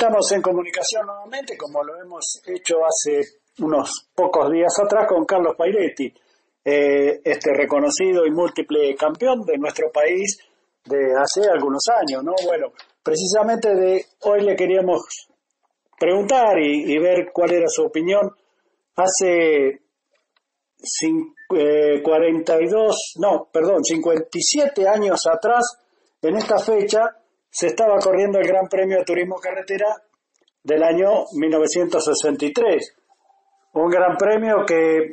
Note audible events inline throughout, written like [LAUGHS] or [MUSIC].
estamos en comunicación nuevamente, como lo hemos hecho hace unos pocos días atrás con Carlos Pairetti, eh, este reconocido y múltiple campeón de nuestro país de hace algunos años, ¿no? Bueno, precisamente de hoy le queríamos preguntar y, ver cuál era su opinión. Hace 42, eh, no, perdón, 57 años atrás, en esta fecha, se estaba corriendo el Gran Premio de Turismo Carretera del año 1963. Un gran premio que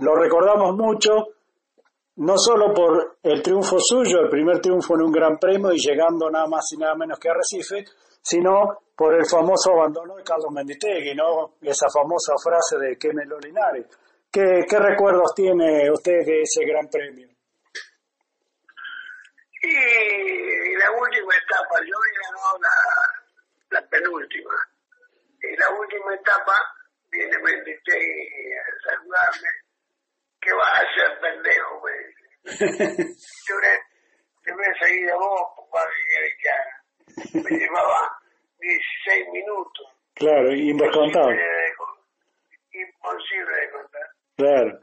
lo recordamos mucho, no solo por el triunfo suyo, el primer triunfo en un gran premio y llegando nada más y nada menos que a Recife, sino por el famoso abandono de Carlos Menditegui, ¿no? Esa famosa frase de Kemelo Linares. ¿Qué, ¿Qué recuerdos tiene usted de ese gran premio? Y la última etapa, yo he ganado la, la penúltima. Y la última etapa viene Menditegui a saludarme. ¿Qué vas a hacer, pendejo? Me [LAUGHS] yo te voy a seguir a vos, papá, que Me [LAUGHS] llevaba 16 minutos. Claro, indescontado. Imposible de contar. Claro.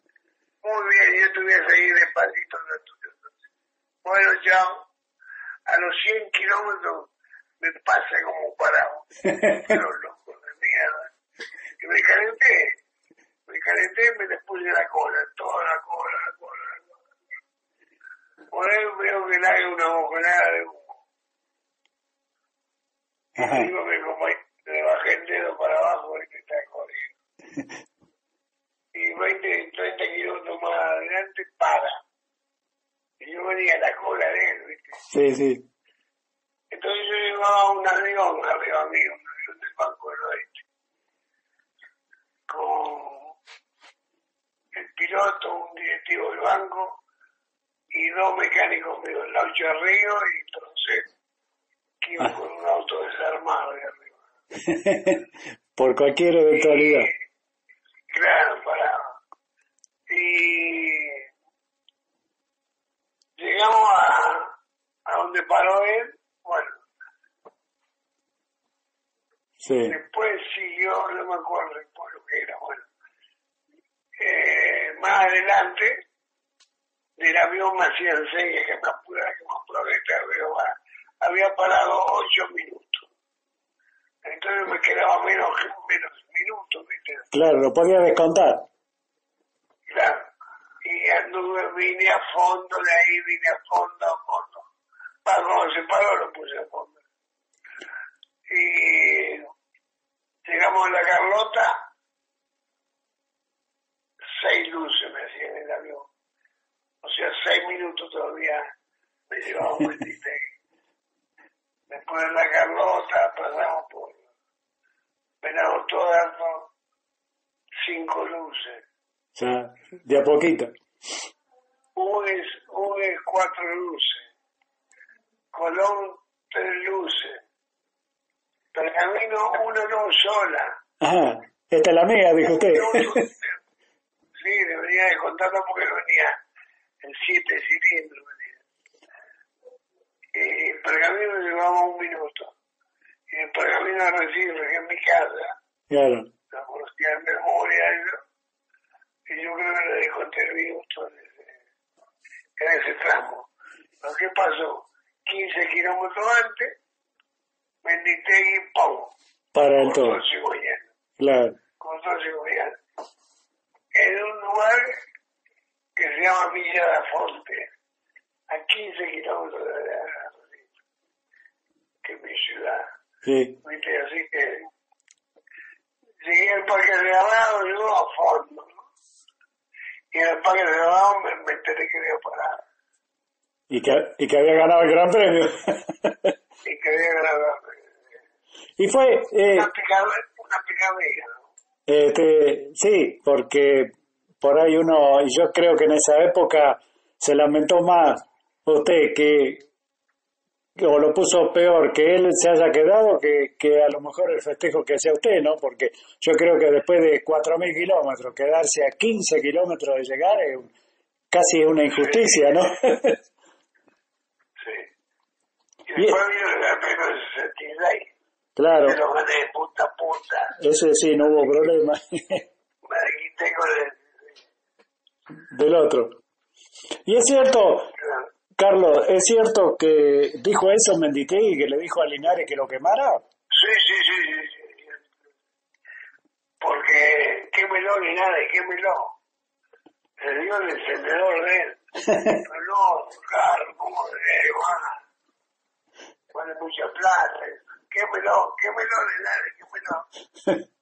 Muy bien, yo te voy a seguir despacito tuyo. Bueno, chao. A los 100 kilómetros me pasa como parado. Pero [LAUGHS] loco de mierda. Y me calenté. Me calenté y me les puse la cola, toda la cola, la cola, la cola. Por ahí veo que le hay una bocanada de humo. Y digo que como le bajé el dedo para abajo que está corriendo. [LAUGHS] y 20, 30 kilómetros más adelante para y la cola de él, ¿viste? Sí, sí. Entonces yo llevaba un avión, un avión mío, un avión del Banco del Oeste, con el piloto, un directivo del banco y dos mecánicos míos, Laucho Río y entonces que iban con un auto desarmado de arriba. [LAUGHS] Por cualquier eventualidad. claro, parado. Y llegamos a, a donde paró él, bueno. Sí. Después siguió, no me acuerdo por lo que era, bueno. Eh, más adelante, del avión me hacían señas que me apurara, que me apurara, había parado ocho minutos. Entonces me quedaba menos, menos minutos, ¿viste? Claro, lo podía descontar. Claro y anduve, vine a fondo, de ahí vine a fondo, a fondo. Para cuando se paró lo puse a fondo. Y llegamos a la Carlota, seis luces me hacían en el avión. O sea, seis minutos todavía me llevaba un [LAUGHS] Después de la Carlota pasamos por Venado Todo cinco luces sea, de a poquito. Hoy es, cuatro luces. Colón, tres luces. Pergamino, uno no sola. Ajá, esta es la mía, dijo usted. [LAUGHS] sí, debería de contarlo porque venía en siete cilindros. Y el pergamino llevaba un minuto. Y el pergamino a recibir en mi casa. Claro. La conocía en memoria, ¿no? y yo creo que le dejó minutos en ese tramo. Lo que pasó, 15 kilómetros antes, y ¡pum! Para el todo. Claro. En un lugar que se llama Villa de Fonte, a 15 kilómetros de la que es mi ciudad. Sí. Así que llegué al Parque de Abajo, yo a fondo, y en el parque de Nevado me, me, enteré que había parado. Y que, y que había ganado el Gran Premio. y que había ganado el Gran Premio. Y fue... Eh, una picadilla, ¿no? Este, sí, porque por ahí uno, y yo creo que en esa época se lamentó más usted que o lo puso peor que él se haya quedado que, que a lo mejor el festejo que hacía usted, ¿no? Porque yo creo que después de 4.000 kilómetros, quedarse a 15 kilómetros de llegar es casi una injusticia, ¿no? sí. Y después [LAUGHS] vino 66. Claro. Me lo gané de punta a punta. Ese sí, no hubo problema. Me quité con el... Del otro. Y es cierto, Carlos, ¿es cierto que dijo eso Menditegui, que le dijo a Linares que lo quemara? Sí, sí, sí, sí. sí. Porque quémelo, Linares, quémelo. Le dio el encendedor de él. [LAUGHS] No, Carlos, ¿cómo le va? Vale mucha plata. Quémelo, quémelo, Linares, quémelo. [LAUGHS]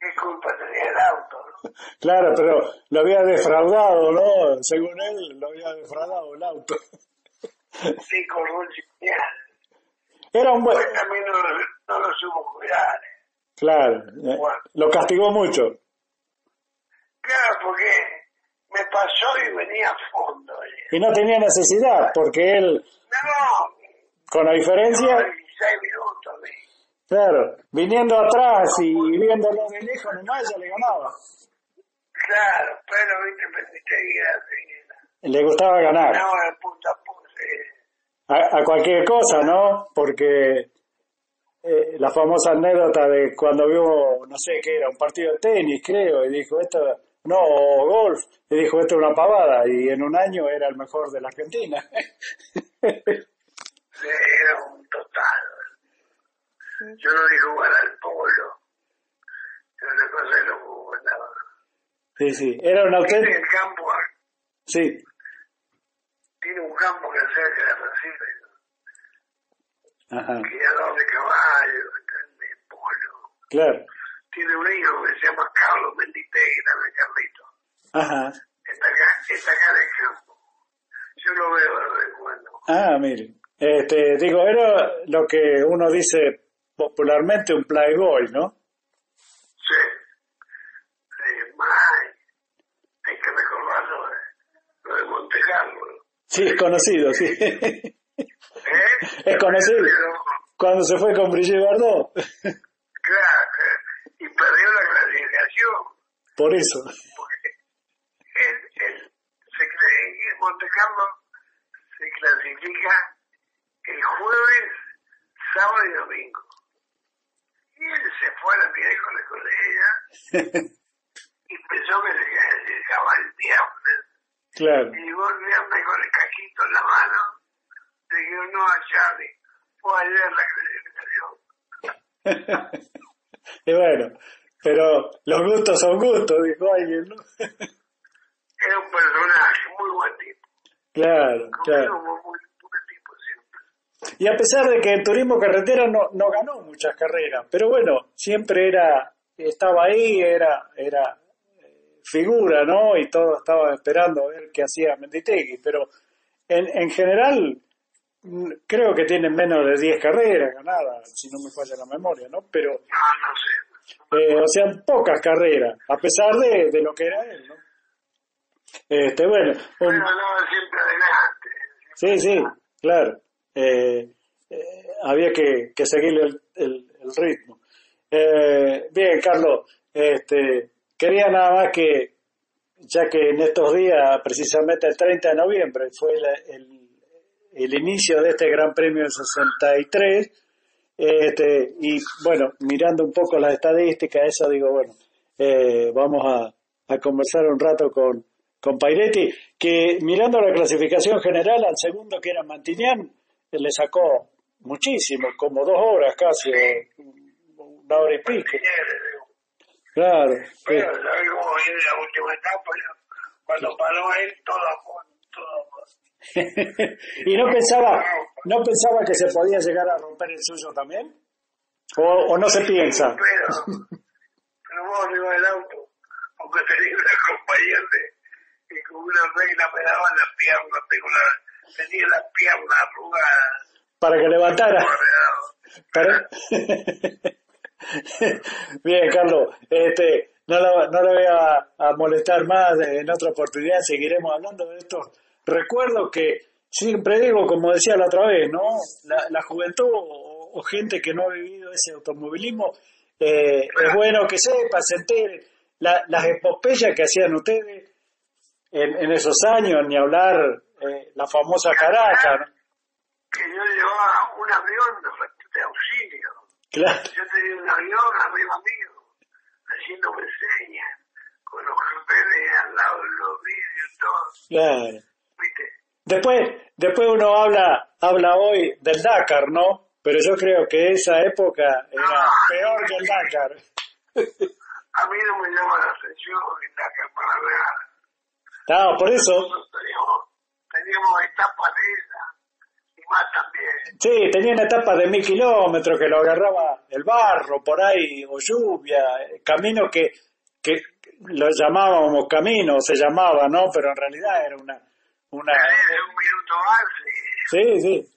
¿Qué culpa tenía el auto, no? Claro, pero lo había defraudado, ¿no? Según él, lo había defraudado el auto. Sí, con un señal. Era un buen... Pues también no, lo- no lo supo cuidar. eh. Claro, eh, lo castigó mucho. Claro, porque me pasó y venía a fondo. eh. Y no tenía necesidad, porque él, No, con la diferencia, 16 minutos. vi. claro, viniendo atrás y viéndolo de lejos nomás, ya le ganaba. Claro, pero viste, me Le gustaba ganar. Hora de punta a punta. a, a cualquier cosa, ¿no? Porque eh, la famosa anécdota de cuando vio, no sé qué era, un partido de tenis, creo, y dijo esto, no, o golf, y dijo esto es una pavada, y en un año era el mejor de la Argentina. [LAUGHS] Era un total. Yo no dije jugar al polo. Era una cosa de loco andaba. sí, sí, era un Tiene auténtico, el campo, sí, tiene un campo que cerca de Recife, ajá, criador de caballos, de polo. claro, Tiene un hijo que se llama Carlos Menditegui, también Carlito. ajá, Está acá, está acá en el campo. Yo lo veo de vez en cuando. ah, mire, este, digo, era lo que uno dice popularmente un playboy, ¿no? Sí. Hay que recordarlo de, lo de Monte Carlo. Sí, es conocido, sí. ¿Eh? [LAUGHS] Es conocido. Pero, Cuando se fue con Brigitte Bardot, claro, y perdió la clasificación. por eso. Porque él, él se cree Monte Carlo se clasifica jueves, sábado y domingo. Y él se fue a la miércoles con ella [LAUGHS] y pensó que se clasificaba el viernes. claro. Y viernes con el cajito en la mano. Le digo, no, Charlie, fue ayer la clasificación. [LAUGHS] y bueno, pero los gustos son gustos, dijo alguien, ¿no? Era un personaje, muy buen tipo. claro, claro. muy, muy. Y a pesar de que el turismo carretera no, no ganó muchas carreras, pero bueno, siempre era, estaba ahí, era, era eh, figura, ¿no? Y todos estaban esperando a ver qué hacía Menditegui, pero en, en general mm, creo que tienen menos de 10 carreras ganadas, si no me falla la memoria, ¿no? Pero, sé. eh, o sea, pocas carreras, a pesar de, de lo que era él, ¿no? Este, bueno, un- Pero siempre adelante. Sí, sí, claro. Eh, eh, había que, que seguir el, el- ritmo. Eh, bien, Carlos, este, quería nada más que, ya que en estos días, precisamente el 30 de noviembre, fue el, inicio de este Gran Premio del 63, este, y bueno, mirando un poco las estadísticas, eso digo, bueno, eh, vamos a, conversar un rato con, con Pairetti, que mirando la clasificación general al segundo que era Mantinian, le sacó muchísimo, como dos horas casi, una hora y pico. Claro. Pero ¿sabes cómo viene la última etapa? Cuando paró él, todo [LAUGHS] y no pensaba, [LAUGHS] no pensaba que se podía llegar a romper el suyo también, o, o no se piensa. Pero, pero vos arriba del auto, aunque tenía una compañera que con una regla me daban las piernas, tengo la, tenía las piernas arrugadas. para que levantara. Para- [LAUGHS] Bien, Carlos, este, no lo, no lo voy a, a molestar más, eh, en otra oportunidad seguiremos hablando de estos recuerdos que siempre digo, como decía la otra vez, ¿no? La, la juventud o, o gente que no ha vivido ese automovilismo, eh, es bueno que sepa, se entere la- las epopeyas que hacían ustedes en, en esos años, ni hablar eh, la famosa Caracas, ¿no? Que yo llevaba un avión de, de auxilio. Claro. Yo tenía un avión arriba mío, haciéndome señas, con los carteles al lado de los vídeos, todo. Claro. ¿Viste? Después, después uno habla, habla hoy del Dakar, ¿no? Pero yo creo que esa época era Ah. peor que el Dakar. A mí no me llama la atención el Dakar para nada. No, por eso, teníamos, teníamos etapas de esa, y más también. sí, tenían etapas de mil kilómetros que lo agarraba el barro por ahí, o lluvia, camino que, que lo llamábamos camino, se llamaba, ¿no? Pero en realidad era una, una, Desde un minuto antes, sí, sí,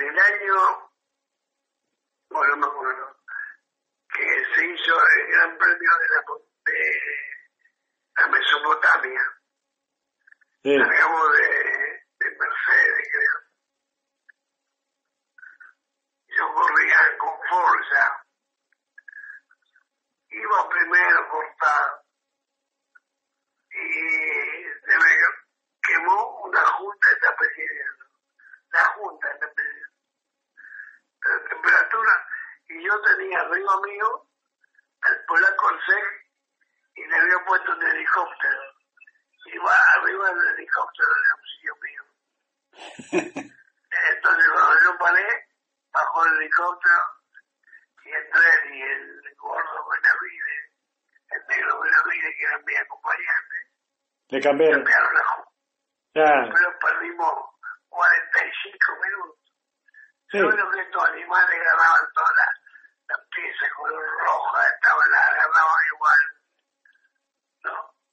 del año, bueno, no me acuerdo, que se hizo el Gran Premio de la, de la Mesopotamia, sí, de, de Mercedes, creo. Yo corría con fuerza, iba primero cortado y se me quemó una junta de tapería, la junta de tapería, la temperatura, y yo tenía arriba mío al polaco Sec le había puesto un helicóptero. Iba arriba del helicóptero del auxilio mío. [LAUGHS] Entonces cuando yo paré, bajó el helicóptero y entré y el gordo Benavides, el negro Benavides que era mi acompañante, le cambiaron. la Pero perdimos 45 minutos. sí, Solo que estos animales agarraban todas las, las piezas color roja, estaban las.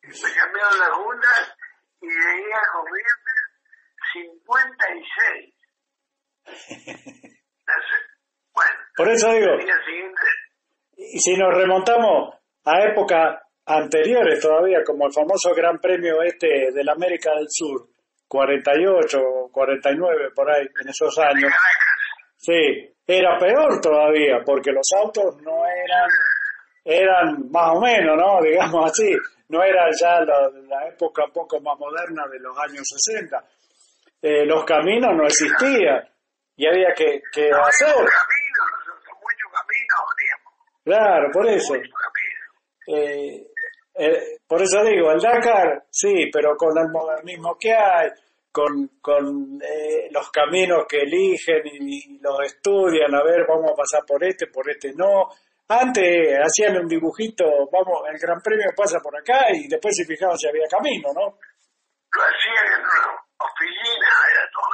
Me cambiaron las juntas y veía corrientes 56. No sé. Bueno, por eso digo, Y si nos remontamos a épocas anteriores todavía, como el famoso Gran Premio este de la América del Sur, 48, 49 por ahí, en esos años, sí, era peor todavía, porque los autos no eran, eran más o menos, ¿no? [LAUGHS] Digamos así, no era ya la, la época un poco más moderna de los años 60. Eh, los caminos no existían y había que, que no hacer, había camino, nosotros mucho camino teníamos, claro, por eso. Eh, eh, por eso digo, el Dakar, sí, pero con el modernismo que hay, con, con eh, los caminos que eligen y, y los estudian, a ver, vamos a pasar por este, por este no. Antes hacían un dibujito, vamos, el Gran Premio pasa por acá y después se fijaban si había camino, ¿no? Lo hacían en una oficina, era todo.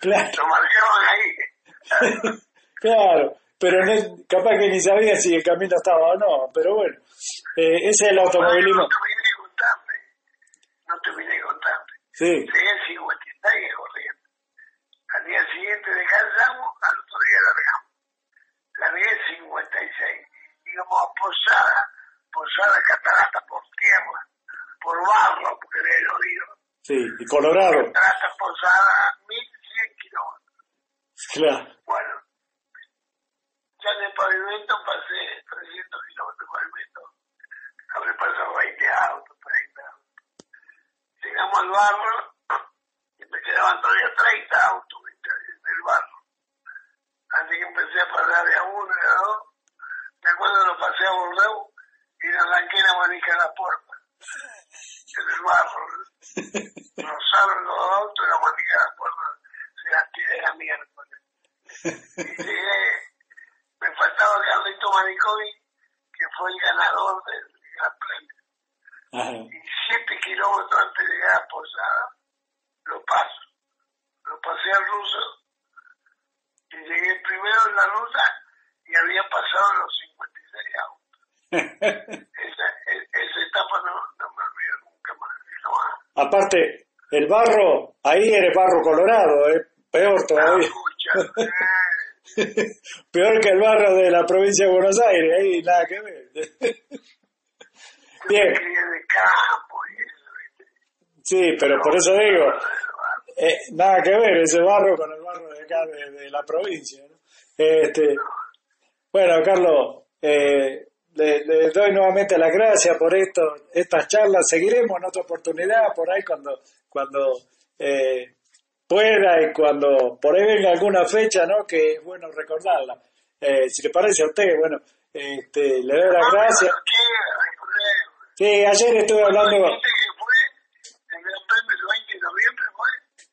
Claro, Lo marcaban ahí. [LAUGHS] claro, pero no- capaz que ni sabía si el camino estaba o no, pero bueno, eh, ese es el automovilismo. No terminé de contarte. No terminé de contarte. Sí, Llegué al 56 corriendo. Al día siguiente descansamos, al otro día largamos. El 56. Íbamos a Posada, Posada Catarata por tierra, por barro, porque era el oído. sí, y Colorado, Catarata Posada, 1100 kilómetros. claro, Bueno, ya en el pavimento pasé 300 kilómetros de pavimento. Habré pasado 20 autos, 30 autos. Llegamos al barro y me quedaban todavía 30 autos ¿viste? en el barro. Así que empecé a pasar de a uno y a dos. Me acuerdo lo pasé a Bordeaux y le arranqué la manija a la puerta. [LAUGHS] En el barro. [LAUGHS] Rozaron los autos y la manija a la puerta. Se las tiré la miércoles. Y llegué, me faltaba Carlito Manicovi, que fue el ganador del Gran Premio. ajá, Y siete kilómetros antes de llegar a Posada, lo paso. Lo pasé al ruso y llegué primero en la ruta y había pasado los 56 autos. Esa, e- esa etapa no, no me olvido nunca más. jamás. Aparte, el barro, ahí eres barro colorado, ¿eh? peor todavía. [LAUGHS] peor que el barro de la provincia de Buenos Aires, ahí nada que ver. Bien. Sí, pero por eso digo, eh, nada que ver ese barro con el barro de acá de, de la provincia. ¿no? Este, bueno, Carlos, eh, le, le doy nuevamente las gracias por esto, estas charlas. Seguiremos en otra oportunidad por ahí cuando, cuando eh, pueda y cuando por ahí venga alguna fecha, ¿no? Que es bueno recordarla. eh, si le parece a usted, bueno, este, le doy las gracias. Sí, ayer estuve hablando...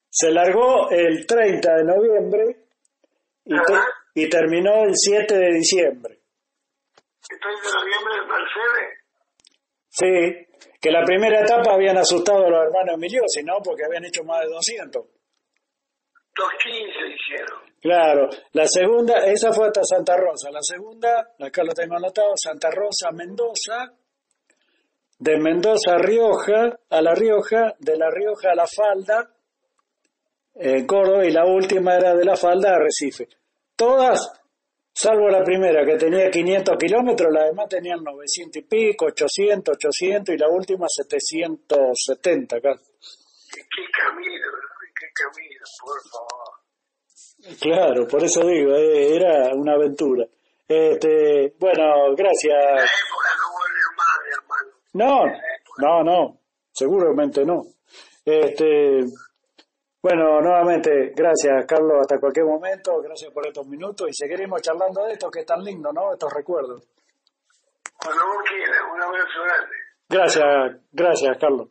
Se largó el 30 de noviembre y, y terminó el 7 de diciembre. ¿El 30 de noviembre Mercedes? Sí, que la primera etapa habían asustado a los hermanos Emiliosi, ¿no? Porque habían hecho más de 200. 215 hicieron. Claro, la segunda, esa fue hasta Santa Rosa. La segunda, acá lo tengo anotado, Santa Rosa, Mendoza. De Mendoza a Rioja, a La Rioja, de La Rioja a La Falda, en Córdoba, y la última era de La Falda a Recife. Todas, salvo la primera que tenía 500 kilómetros, las demás tenían 900 y pico, 800, 800 y la última 770 acá. Qué camino, qué camino, por favor. Claro, por eso digo, eh, era una aventura. Este, bueno, gracias. La época no vuelve más, hermano. No, no, no, seguramente no. Este, bueno, nuevamente, gracias Carlos, hasta cualquier momento, gracias por estos minutos y seguiremos charlando de esto que es tan lindo, ¿no? Estos recuerdos. Cuando vos quieras, un abrazo grande. Gracias, gracias Carlos.